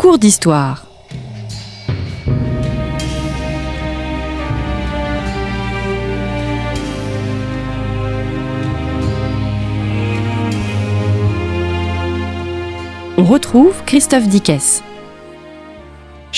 cours d'histoire. On retrouve Christophe Dickès.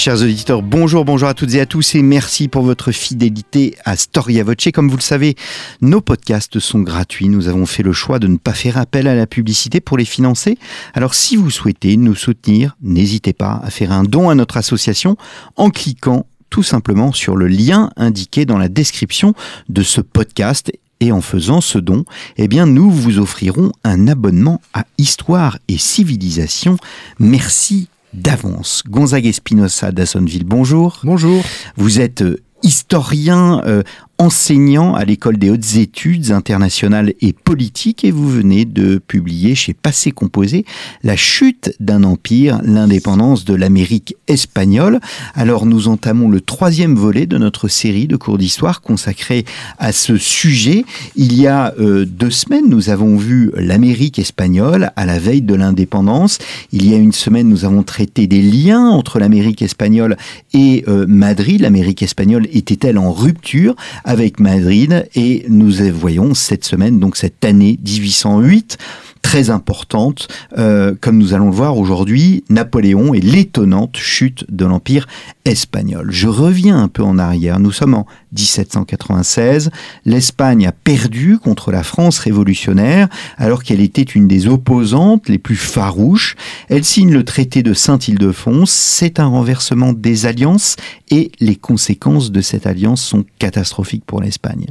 Chers auditeurs, bonjour, bonjour à toutes et à tous et merci pour votre fidélité à Storia Voce. Comme vous le savez, nos podcasts sont gratuits. Nous avons fait le choix de ne pas faire appel à la publicité pour les financer. Alors si vous souhaitez nous soutenir, n'hésitez pas à faire un don à notre association en cliquant tout simplement sur le lien indiqué dans la description de ce podcast et en faisant ce don, eh bien, nous vous offrirons un abonnement à Histoire et Civilisation. Merci d'avance. Gonzague Espinosa d'Assonville, bonjour. Bonjour. Vous êtes euh, historien, euh, enseignant à l'école des hautes études internationales et politiques et vous venez de publier chez Passé Composé La chute d'un empire, l'indépendance de l'Amérique espagnole. Alors nous entamons le troisième volet de notre série de cours d'histoire consacrée à ce sujet. Il y a euh, deux semaines, nous avons vu l'Amérique espagnole à la veille de l'indépendance. Il y a une semaine, nous avons traité des liens entre l'Amérique espagnole et euh, Madrid. L'Amérique espagnole était-elle en rupture avec Madrid et nous voyons cette semaine, donc cette année 1808, très importante, euh, comme nous allons le voir aujourd'hui, Napoléon et l'étonnante chute de l'Empire espagnol. Je reviens un peu en arrière, nous sommes en 1796, l'Espagne a perdu contre la France révolutionnaire alors qu'elle était une des opposantes les plus farouches. Elle signe le traité de Saint-Ildefonse, c'est un renversement des alliances et les conséquences de cette alliance sont catastrophiques pour l'Espagne.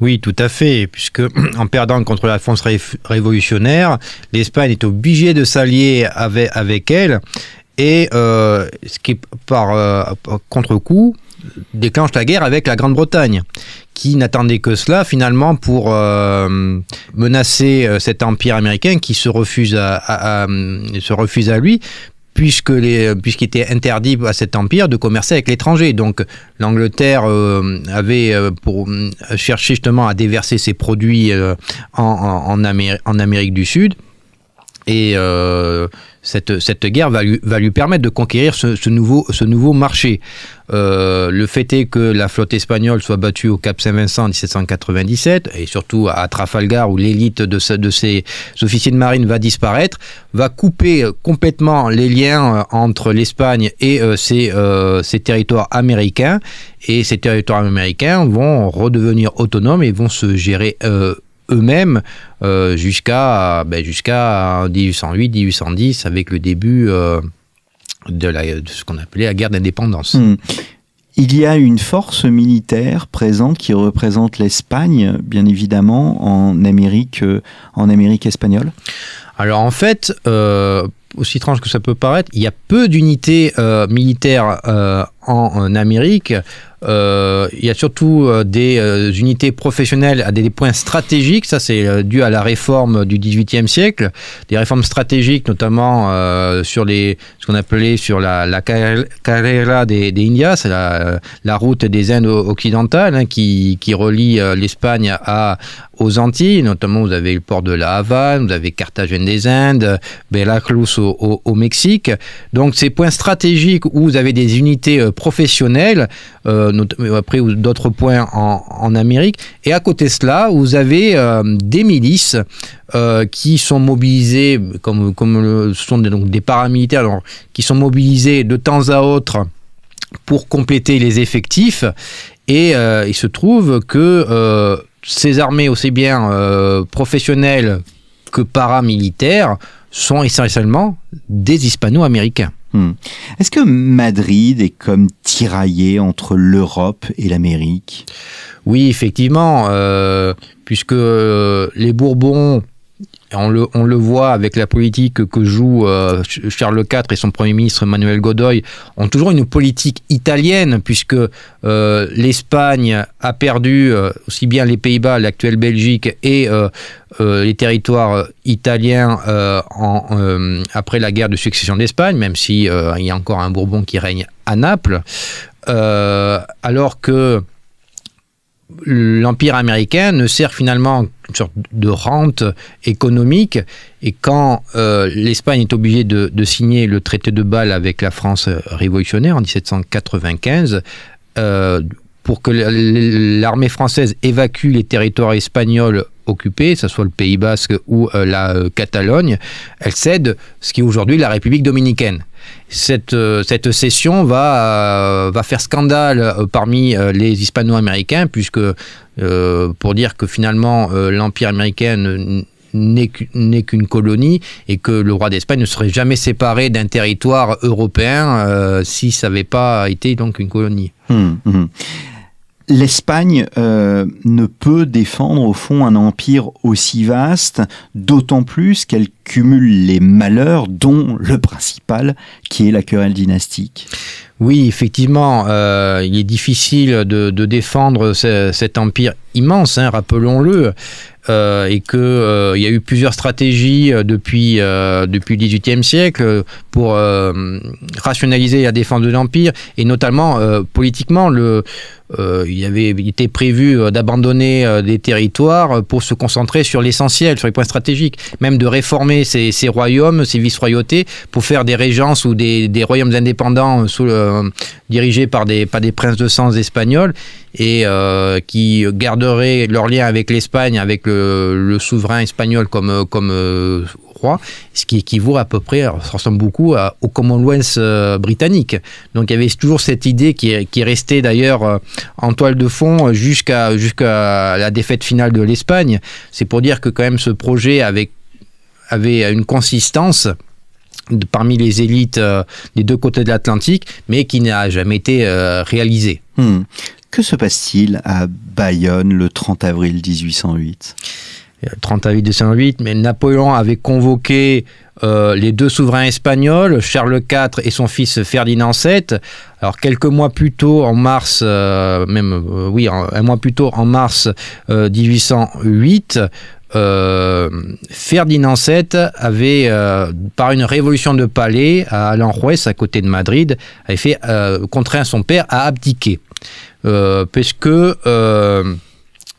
Oui, tout à fait, puisque en perdant contre la France révolutionnaire, l'Espagne est obligée de s'allier avec, avec elle et euh, ce qui par euh, contre-coup déclenche la guerre avec la Grande-Bretagne, qui n'attendait que cela finalement pour euh, menacer euh, cet empire américain qui se refuse à, à se refuse à lui, puisque les, puisqu'il était interdit à cet empire de commercer avec l'étranger. Donc l'Angleterre euh, avait euh, justement à déverser ses produits euh, en, Amérique du Sud. Et cette, cette guerre va lui, va lui permettre de conquérir ce, ce nouveau, ce nouveau marché. Euh, le fait est que la flotte espagnole soit battue au Cap Saint-Vincent en 1797 et surtout à Trafalgar où l'élite de, de ces officiers de marine va disparaître, va couper complètement les liens entre l'Espagne et euh, ses, euh, ses territoires américains. Et ces territoires américains vont redevenir autonomes et vont se gérer euh, eux-mêmes euh, jusqu'à ben, jusqu'à 1808-1810 avec le début euh, de, la, de, ce qu'on appelait la guerre d'indépendance. Mmh. Il y a une force militaire présente qui représente l'Espagne, bien évidemment, en Amérique, euh, en Amérique espagnole? Alors en fait, aussi étrange que ça peut paraître, il y a peu d'unités militaires en, Amérique. Euh, il y a surtout euh, des euh, unités professionnelles à des, points stratégiques. Ça, c'est dû à la réforme du XVIIIe siècle. Des réformes stratégiques, notamment sur les, ce qu'on appelait sur la, la carrera des, des Indias, la, route des Indes occidentales, hein, qui, relie l'Espagne aux Antilles. Notamment, vous avez le port de la Havane, vous avez Carthagène des Indes, Veracruz au, au, au Mexique. Donc, ces points stratégiques où vous avez des unités professionnelles, euh, après d'autres points en, Amérique. Et à côté de cela, vous avez euh, des milices euh, qui sont mobilisées, comme, ce sont des, paramilitaires, qui sont mobilisés de temps à autre pour compléter les effectifs. Et euh, il se trouve que euh, ces armées, aussi bien euh, professionnelles que paramilitaires, sont essentiellement des hispano-américains. Hmm. Est-ce que Madrid est comme tiraillé entre l'Europe et l'Amérique? Oui, effectivement, euh, puisque les Bourbons on le, voit avec la politique que joue euh, Charles IV et son Premier ministre Manuel Godoy, ont toujours une politique italienne, puisque euh, l'Espagne a perdu euh, aussi bien les Pays-Bas, l'actuelle Belgique, et euh, les territoires italiens en, après la guerre de succession d'Espagne, même s'il si, il y a encore un Bourbon qui règne à Naples, alors que l'empire américain ne sert finalement une sorte de rente économique. Et quand euh, l'Espagne est obligée de, signer le traité de Bâle avec la France révolutionnaire en 1795, euh, pour que l'armée française évacue les territoires espagnols occupés, que ce soit le Pays basque ou euh, la euh, Catalogne, elle cède ce qui est aujourd'hui la République dominicaine. Cette, euh, cette cession va, va faire scandale parmi les hispano-américains, puisque pour dire que finalement l'Empire américain n'est qu'une colonie et que le roi d'Espagne ne serait jamais séparé d'un territoire européen si ça n'avait pas été donc une colonie. Hum, hum l'Espagne euh, ne peut défendre au fond un empire aussi vaste, d'autant plus qu'elle cumule les malheurs, dont le principal, qui est la querelle dynastique. Oui, effectivement, euh, il est difficile de, défendre cet empire immense, hein, rappelons-le. Euh, et qu'il euh, y a eu plusieurs stratégies depuis, depuis le XVIIIe siècle pour rationaliser la défense de l'Empire, et notamment politiquement, le, il avait été prévu d'abandonner des territoires pour se concentrer sur l'essentiel, sur les points stratégiques, même de réformer ces, royaumes, ces vice-royautés, pour faire des régences ou des, royaumes indépendants sous euh, dirigés par des, des princes de sang espagnols et euh, qui garderaient leur lien avec l'Espagne, avec le, souverain espagnol comme, comme euh, roi, ce qui équivaut à peu près, ça ressemble beaucoup au Commonwealth britannique. Donc il y avait toujours cette idée qui est, qui est d'ailleurs en toile de fond jusqu'à jusqu'à la défaite finale de l'Espagne. C'est pour dire que quand même ce projet avait, avait une consistance parmi les élites euh, des deux côtés de l'Atlantique, mais qui n'a jamais été euh, réalisé. Hmm. Que se passe-t-il à Bayonne le 30 avril 1808 30 avril 1808, mais Napoléon avait convoqué euh, les deux souverains espagnols, Charles IV et son fils Ferdinand VII. Alors quelques mois plus tôt, en mars, même oui, un mois plus tôt, en mars 1808, euh, Ferdinand VII avait, euh, par une révolution de palais à Aranjuez, à côté de Madrid, fait euh, contraint son père à abdiquer. puisque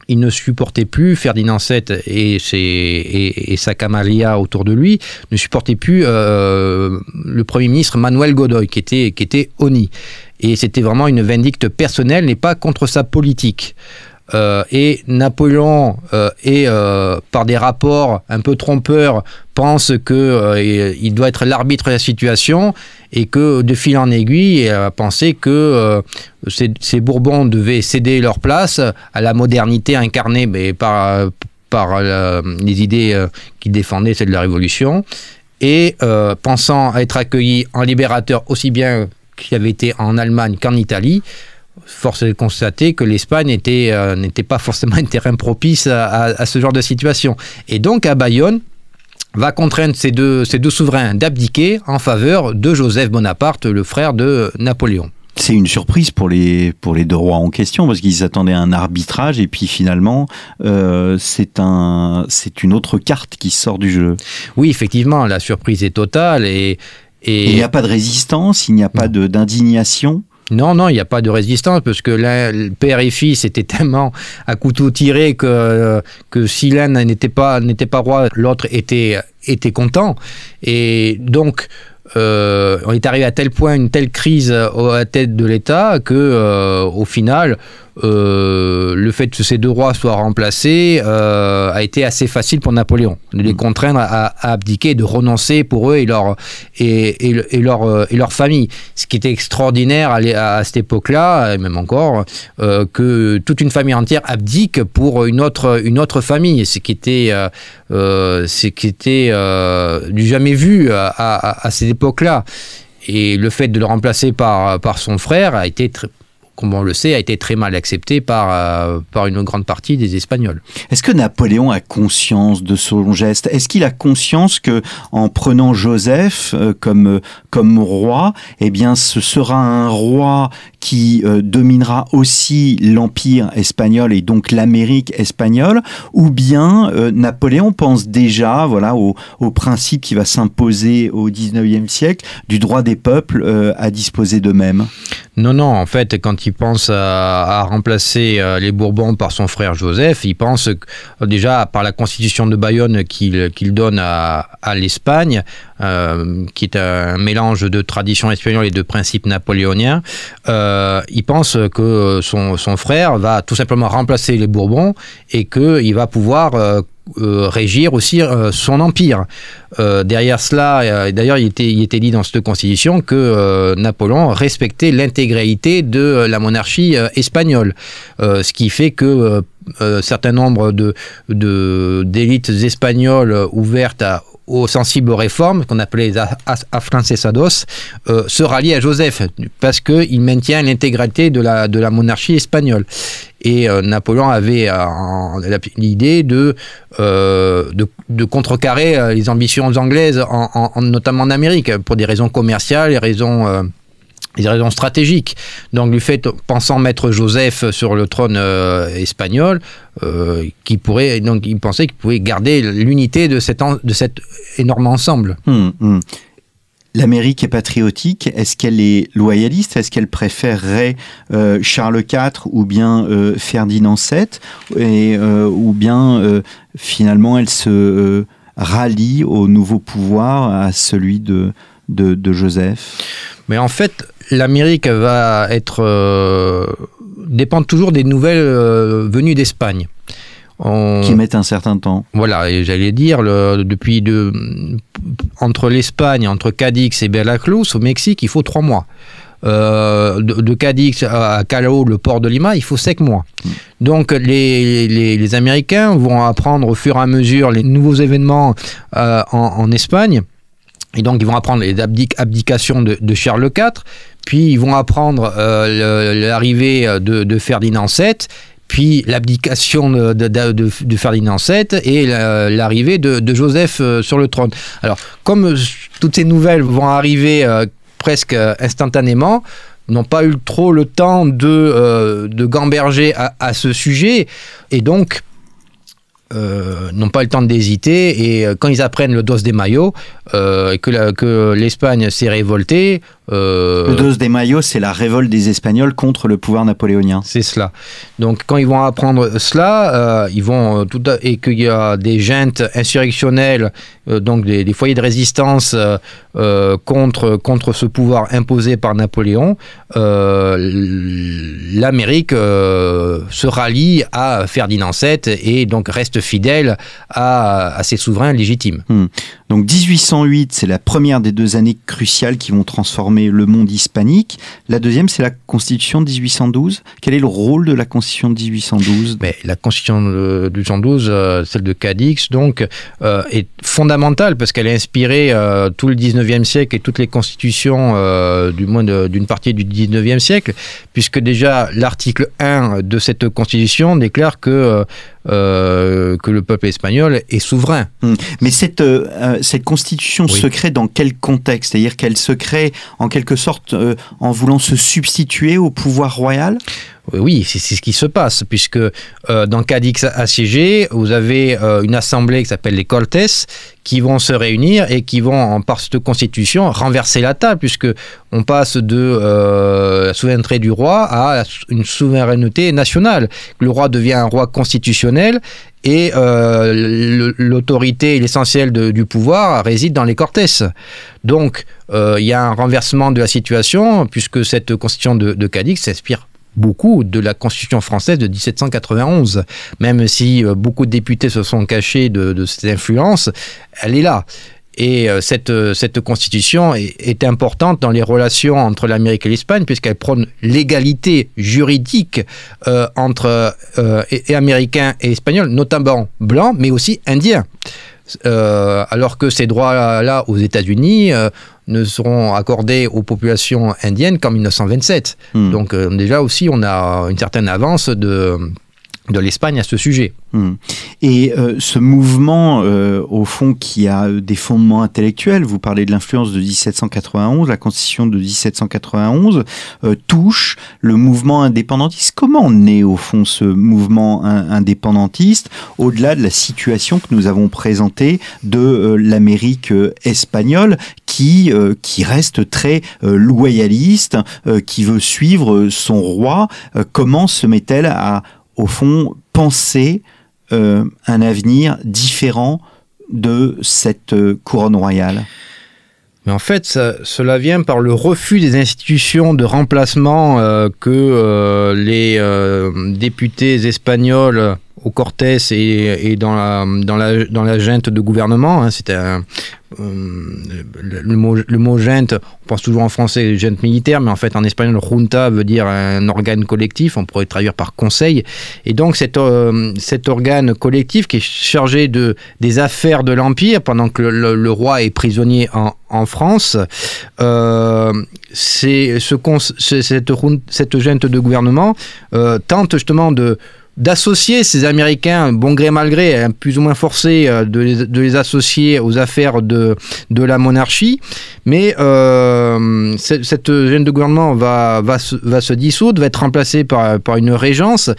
il ne supportait plus, Ferdinand VII et, et, sa camarilla autour de lui, ne supportaient plus le Premier ministre Manuel Godoy, qui était, qui Oni. Et c'était vraiment une vindicte personnelle, n'est pas contre sa politique. Euh, et Napoléon euh, est euh, par des rapports un peu trompeurs pense que il doit être l'arbitre de la situation et que de fil en aiguille il a pensé que ces, Bourbons devaient céder leur place à la modernité incarnée mais par par les idées qu'il défendait, celle de la Révolution, et pensant être accueilli en libérateur aussi bien qu'il avait été en Allemagne qu'en Italie, force est de constater que l'Espagne euh, n'était pas forcément un terrain propice à, ce genre de situation. Et donc à Bayonne, va contraindre ces deux, ces deux souverains d'abdiquer en faveur de Joseph Bonaparte, le frère de Napoléon. C'est une surprise pour les, pour les deux rois en question, parce qu'ils s'attendaient à un arbitrage, et puis finalement, euh, c'est un, une autre carte qui sort du jeu. Oui, effectivement, la surprise est totale, et... et... Il n'y a pas de résistance, il n'y a pas d'indignation non, non, il n'y a pas de résistance parce que l'un, père et fils étaient tellement à couteau tiré que, que si l'un n'était pas, n'était pas roi, l'autre était, était content. Et donc, euh, on est arrivé à tel point, une telle crise à la tête de l'État que, euh, au final, euh, le fait que ces deux rois soient remplacés euh, a été assez facile pour Napoléon, de les mm. contraindre à, abdiquer, de renoncer pour eux et leur, et, et, leur, euh, et leur famille. Ce qui était extraordinaire à, à cette époque-là, et même encore, euh, que toute une famille entière abdique pour une autre, une autre famille, ce qui était, euh, ce qui était du jamais vu à, à, à cette époque-là. Et le fait de le remplacer par, par son frère a été très comme on le sait, a été très mal accepté par, euh, par une grande partie des Espagnols. Est-ce que Napoléon a conscience de son geste? Est-ce qu'il a conscience que en prenant Joseph euh, comme, comme roi, eh bien, ce sera un roi qui euh, dominera aussi l'empire espagnol et donc l'Amérique espagnole, ou bien euh, Napoléon pense déjà, voilà, au, au principe qui va s'imposer au 19e siècle du droit des peuples euh, à disposer d'eux-mêmes? Non, non, en fait, quand il pense à, remplacer euh, les Bourbons par son frère Joseph, il pense euh, déjà par la constitution de Bayonne qu'il donne à, l'Espagne, euh, qui est un mélange de tradition espagnole et de principes napoléoniens, il pense que son, frère va tout simplement remplacer les Bourbons et qu'il va pouvoir euh, régir aussi euh, son empire. Euh, derrière cela, d'ailleurs, il était, il était dit dans cette constitution que Napoléon respectait l'intégralité de la monarchie espagnole, ce qui fait que euh, certain nombre de d'élites espagnoles ouvertes à aux sensibles aux réformes, qu'on appelait les afrancesados, euh, se rallient à Joseph, parce qu'il maintient l'intégralité de la, de la monarchie espagnole. Et euh, Napoléon avait euh, l'idée de, de, contrecarrer les ambitions anglaises, en, en- en- notamment en Amérique, pour des raisons commerciales et raisons... des raisons stratégiques. Donc, du fait, pensant mettre Joseph sur le trône euh, espagnol, euh, qui pourrait, donc, il pensait qu'il pouvait garder l'unité de cet, énorme ensemble. Hum, hum. L'Amérique est patriotique. Est-ce qu'elle est loyaliste? Est-ce qu'elle préférerait euh, Charles IV ou bien Ferdinand VII et, Ou bien finalement elle se rallie au nouveau pouvoir, à celui de Joseph? Mais en fait, l'Amérique va être euh, dépendre toujours des nouvelles euh, venues d'Espagne. On- qui mettent un certain temps Voilà, et j'allais dire, le- depuis de, entre l'Espagne, entre Cadix et Veracruz, au Mexique, il faut trois mois. Euh, de, de Cadix à Callao, le port de Lima, il faut cinq mois. Donc les, les, les Américains vont apprendre au fur et à mesure les nouveaux événements euh, en, en Espagne. Et donc, ils vont apprendre les abdic- abdications de, Charles IV, puis ils vont apprendre euh, l'arrivée de, de Ferdinand VII, puis l'abdication de, Ferdinand VII et la- l'arrivée de, Joseph euh, sur le trône. Alors, comme euh, toutes ces nouvelles vont arriver euh, presque euh, instantanément, n'ont pas eu trop le temps de, euh, gamberger à ce sujet, et donc euh, n'ont pas le temps d'hésiter et euh, quand ils apprennent le dos des maillots euh, et que, la- que l'Espagne s'est révoltée, euh, Le dos des maillots, c'est la révolte des Espagnols contre le pouvoir napoléonien. c'est cela. Donc quand ils vont apprendre cela, ils vont tout à- et qu'il y a des gentes insurrectionnelles, donc des, des foyers de résistance euh, contre contre ce pouvoir imposé par Napoléon, euh, l'Amérique euh, se rallie à Ferdinand VII et donc reste fidèle à, à ses souverains légitimes. Donc 1808, c'est la première des deux années cruciales qui vont transformer le monde hispanique. La deuxième, c'est la Constitution de 1812. Quel est le rôle de la Constitution de 1812 Mais la constitution de 1812, euh, celle de Cadix, donc, euh, est fondamentale parce qu'elle a inspiré euh, tout le 19e siècle et toutes les constitutions, du moins d'une partie du 19e siècle, puisque déjà l'article 1 de cette constitution déclare que, euh, que le peuple espagnol est souverain. Mais cette, euh, euh, cette Constitution Oui. se crée dans quel contexte? C'est-à-dire qu'elle se crée en quelque sorte euh, en voulant se substituer au pouvoir royal? Oui, c'est ce qui se passe, puisque euh, dans Cadix assiégé, vous avez euh, une assemblée qui s'appelle les Cortes, qui vont se réunir et qui vont, en par cette constitution, renverser la table, puisque on passe de euh, la souveraineté du roi à une souveraineté nationale. Le roi devient un roi constitutionnel et euh, l'autorité et l'essentiel du pouvoir réside dans les Cortes. Donc, euh, il y a un renversement de la situation, puisque cette constitution de, de Cadix s'inspire beaucoup de la Constitution française de 1791. Même si euh, beaucoup de députés se sont cachés de, cette influence, elle est là. Et euh, cette, euh, cette constitution est, importante dans les relations entre l'Amérique et l'Espagne, puisqu'elle prône l'égalité juridique entre et Américains et Espagnols, notamment blancs, mais aussi Indiens. Euh, alors que ces droits-là aux États-Unis euh, ne seront accordés aux populations indiennes qu'en 1927. Hmm. Donc euh, déjà aussi, on a une certaine avance de, de l'Espagne à ce sujet. Hmm. Et euh, ce mouvement, euh, au fond, qui a des fondements intellectuels, vous parlez de l'influence de 1791, la constitution de 1791, euh, touche le mouvement indépendantiste. Comment naît, au fond, ce mouvement indépendantiste, au-delà de la situation que nous avons présentée de l'Amérique espagnole, qui, qui reste très loyaliste, qui veut suivre son roi? Comment se met-elle à au fond, penser euh, un avenir différent de cette euh, couronne royale. Mais en fait, cela vient par le refus des institutions de remplacement euh, que les députés espagnols au Cortés et, dans la dans junte de gouvernement. Hein, C'était le, mot, le gente, on pense toujours en français gente militaire, mais en fait en espagnol junta veut dire un organe collectif, on pourrait traduire par conseil. Et donc cet, cet organe collectif qui est chargé de, des affaires de l'Empire pendant que le, roi est prisonnier en, France, euh, c'est ce, cette, cette gente de gouvernement euh, tente justement de d'associer ces Américains, bon gré mal gré, hein, plus ou moins forcés euh, de les, associer aux affaires de, de la monarchie. Mais euh, cette gêne de gouvernement va, va, se, va se dissoudre, va être remplacée par, par une régence,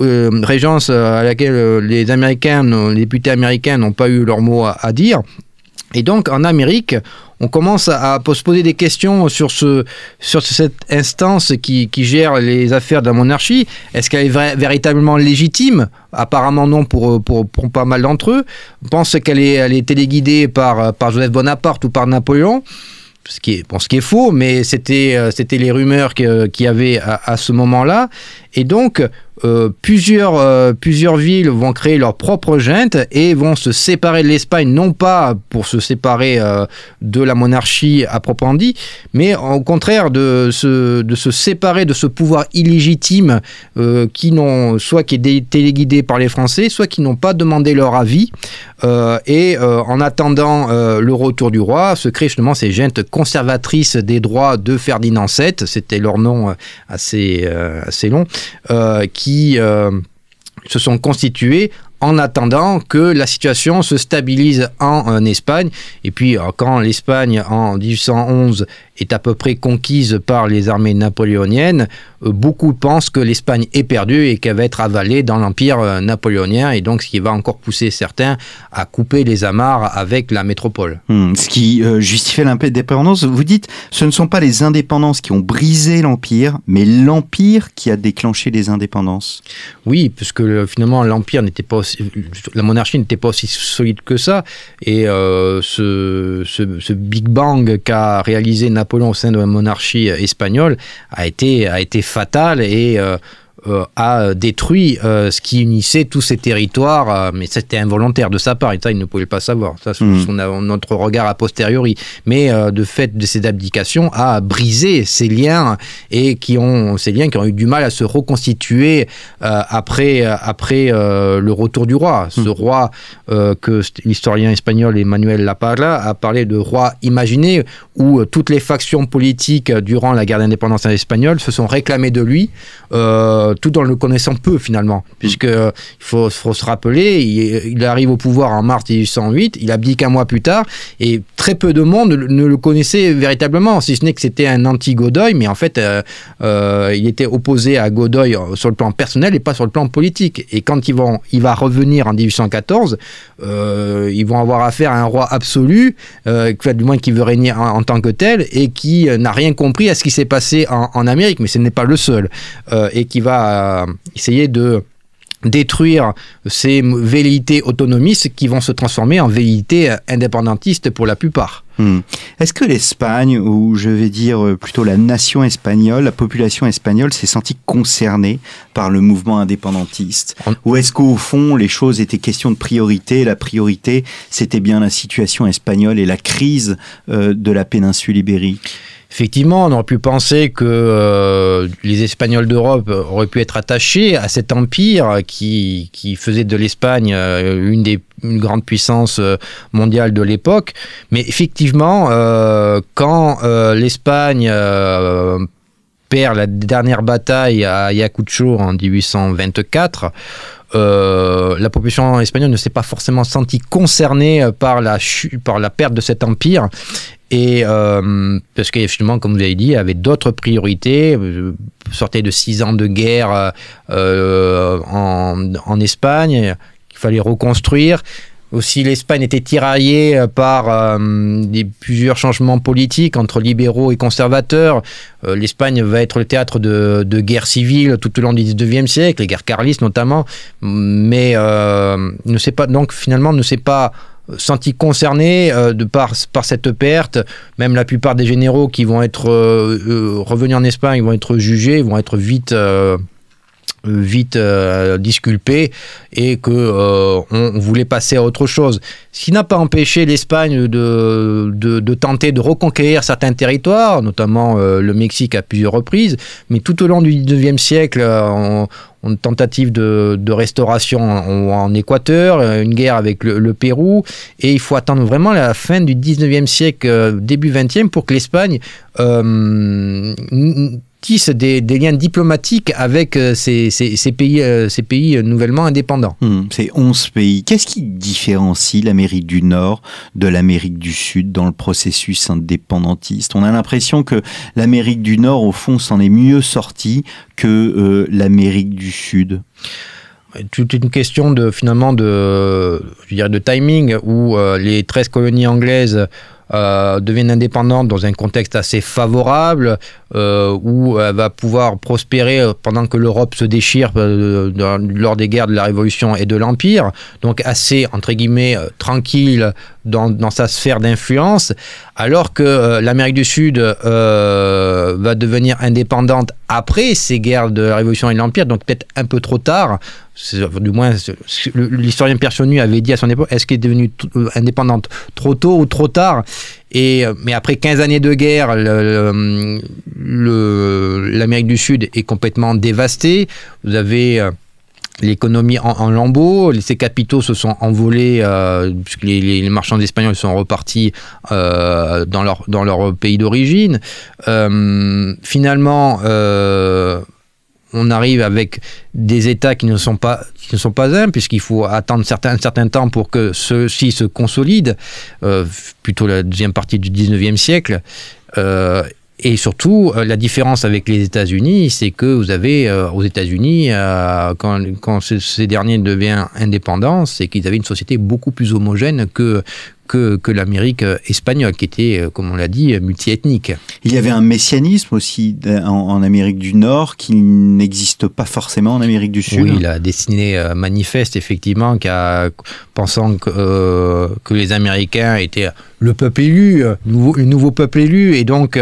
euh, régence à laquelle les Américains, les députés américains n'ont pas eu leur mot à dire. Et donc en Amérique, on commence à, se poser des questions sur, ce, sur cette instance qui, gère les affaires de la monarchie. Est-ce qu'elle est véritablement légitime? Apparemment non pour, pour, pas mal d'entre eux. On pense qu'elle est, elle est téléguidée par, par Joseph Bonaparte ou par Napoléon ce qui est, bon, ce qui est faux, mais c'était, euh, c'était les rumeurs qu'il y avait à, à ce moment-là. Et donc, euh, plusieurs, euh, plusieurs villes vont créer leur propre junte et vont se séparer de l'Espagne, non pas pour se séparer euh, de la monarchie à proprement dit, mais au contraire de se, de se séparer de ce pouvoir illégitime qui n'ont, soit qui est téléguidé par les Français, soit qui n'ont pas demandé leur avis. et en attendant le retour du roi, se créent justement ces juntes conservatrices des droits de Ferdinand VII, c'était leur nom assez, assez long, qui euh, se sont constitués en attendant que la situation se stabilise en, Espagne. Et puis, euh, quand l'Espagne, en 1811, est à peu près conquise par les armées napoléoniennes, euh, beaucoup pensent que l'Espagne est perdue et qu'elle va être avalée dans l'empire euh, napoléonien, et donc ce qui va encore pousser certains à couper les amarres avec la métropole. Hmm, ce qui justifie l'indépendance, vous dites, ce ne sont pas les indépendances qui ont brisé l'empire, mais l'empire qui a déclenché les indépendances. Oui, puisque finalement l'empire n'était pas aussi la monarchie n'était pas aussi solide que ça. Et euh, ce, ce, Big Bang qu'a réalisé Napoléon au sein de la monarchie espagnole a été, a été fatal et euh, a détruit euh, ce qui unissait tous ces territoires, euh, mais c'était involontaire de sa part, et ça, il ne pouvait pas savoir. Ça, c'est mm. notre regard a posteriori. Mais de fait de ces abdications, a brisé ces liens et qui ont ces liens qui ont eu du mal à se reconstituer après après le retour du roi. Ce mm. roi que l'historien espagnol Emmanuel Laparra a parlé de roi imaginé, où toutes les factions politiques durant la guerre d'indépendance espagnole se sont réclamées de lui tout en le connaissant peu finalement, puisque il faut, se rappeler, il, arrive au pouvoir en mars 1808, il abdique un mois plus tard, et très peu de monde ne le connaissait véritablement, si ce n'est que c'était un anti-Godoy, mais en fait, euh, euh, il était opposé à Godoy sur le plan personnel et pas sur le plan politique. Et quand ils vont, il va revenir en 1814, euh, ils vont avoir affaire à un roi absolu, du moins qui veut régner en, tant que tel, et qui n'a rien compris à ce qui s'est passé en, en, Amérique, mais ce n'est pas le seul, et qui va essayer de détruire ces velléités autonomistes qui vont se transformer en velléités indépendantistes pour la plupart. Hmm. Est-ce que l'Espagne, ou je vais dire plutôt la nation espagnole, la population espagnole s'est sentie concernée par le mouvement indépendantiste Ou est-ce qu'au fond, les choses étaient question de priorité La priorité, c'était bien la situation espagnole et la crise euh, de la péninsule ibérique? Effectivement, on aurait pu penser que euh, les Espagnols d'Europe auraient pu être attachés à cet empire qui, qui faisait de l'Espagne euh, une des une grande puissance euh, mondiale de l'époque. Mais effectivement, quand l'Espagne perd la dernière bataille à Ayacucho en 1824, euh, la population espagnole ne s'est pas forcément sentie concernée par la, par la perte de cet empire. Et euh, parce que finalement, comme vous avez dit, avait d'autres priorités. sortait de six ans de guerre en, en, Espagne, qu'il fallait reconstruire. Aussi, l'Espagne était tiraillée euh, par euh, plusieurs changements politiques entre libéraux et conservateurs. Euh, L'Espagne va être le théâtre de, guerres civiles tout au long du 19e siècle, les guerres carlistes notamment, mais ne sait pas, donc finalement ne s'est pas senti concerné de par, par cette perte. Même la plupart des généraux qui vont être revenus en Espagne vont être jugés, vont être vite vite euh, disculpé et que euh, on, voulait passer à autre chose. Ce qui n'a pas empêché l'Espagne de, de, tenter de reconquérir certains territoires, notamment euh, le Mexique à plusieurs reprises, mais tout au long du 19e siècle, on, une tentative de, de restauration en, Équateur, une guerre avec le, le, Pérou, et il faut attendre vraiment la fin du 19e siècle, début 20e, pour que l'Espagne des, liens diplomatiques avec euh, ces, pays, euh, ces pays nouvellement indépendants. Hmm, ces 11 pays. Qu'est-ce qui différencie l'Amérique du Nord de l'Amérique du Sud dans le processus indépendantiste? On a l'impression que l'Amérique du Nord, au fond, s'en est mieux sortie que euh, l'Amérique du Sud toute une question de finalement de, je dirais de timing où les 13 colonies anglaises euh, deviennent indépendantes dans un contexte assez favorable, euh, où elle va pouvoir prospérer euh, pendant que l'Europe se déchire lors des guerres de la Révolution et de l'Empire, donc assez, entre guillemets, tranquille dans, sa sphère d'influence, alors que l'Amérique du Sud va devenir indépendante après ces guerres de la Révolution et de l'Empire, donc peut-être un peu trop tard, du moins l'historien Pierre Chonu avait dit à son époque, est-ce qu'elle est devenue indépendante trop tôt ou trop tard? Et, euh, mais après 15 années de guerre, l'Amérique du Sud est complètement dévastée. Vous avez euh, l'économie en, lambeaux, ces capitaux se sont envolés euh, puisque les, marchands espagnols sont repartis dans, leur, dans leur pays d'origine. finalement, on arrive avec des États qui ne sont pas, qui ne sont pas un, puisqu'il faut attendre un certain temps pour que ceux-ci se consolident, euh, plutôt la deuxième partie du 19e siècle. Euh, et surtout, euh, la différence avec les États-Unis, c'est que vous avez aux États-Unis, quand, quand, ces derniers deviennent indépendants, c'est qu'ils avaient une société beaucoup plus homogène que, que, que l'Amérique euh, espagnole, qui était, euh, comme on l'a dit, multiethnique. Il y avait un messianisme aussi en, Amérique du Nord qui n'existe pas forcément en Amérique du Sud. Oui, la destinée euh, manifeste, effectivement, qui a, pensant que, que les Américains étaient le peuple élu, le nouveau peuple élu, et donc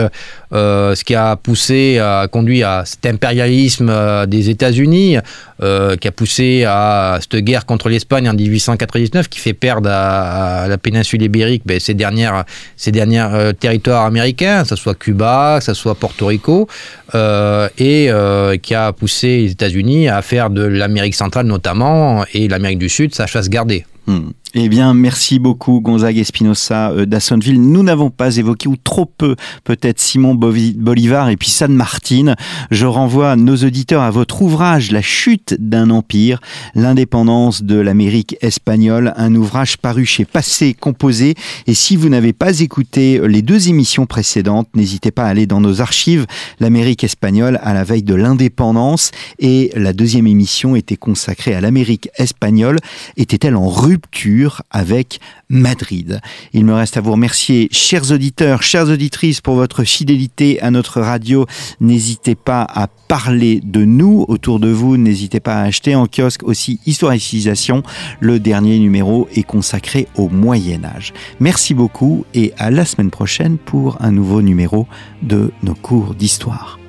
ce qui a poussé, a conduit à cet impérialisme des États-Unis, qui a poussé à cette guerre contre l'Espagne en 1899, qui fait perdre à la péninsule ibérique, ben, ces dernières, ces dernières euh, territoires américains, que ce soit Cuba, que ce soit Porto Rico, euh, et euh, qui a poussé les États-Unis à faire de l'Amérique centrale notamment et l'Amérique du Sud sa chasse gardée. Hmm. Eh bien, merci beaucoup Gonzague Espinosa euh, d'Assonville. Nous n'avons pas évoqué, ou trop peu, peut-être Simon Bolivar et puis San Martin. Je renvoie nos auditeurs à votre ouvrage La chute d'un empire, l'indépendance de l'Amérique espagnole, un ouvrage paru chez Passé Composé. Et si vous n'avez pas écouté les deux émissions précédentes, n'hésitez pas à aller dans nos archives. L'Amérique espagnole à la veille de l'indépendance et la deuxième émission était consacrée à l'Amérique espagnole. Était-elle en rupture avec Madrid. Il me reste à vous remercier, chers auditeurs, chères auditrices, pour votre fidélité à notre radio. N'hésitez pas à parler de nous autour de vous. N'hésitez pas à acheter en kiosque aussi Histoire et Civilisation. Le dernier numéro est consacré au Moyen Âge. Merci beaucoup et à la semaine prochaine pour un nouveau numéro de nos cours d'histoire.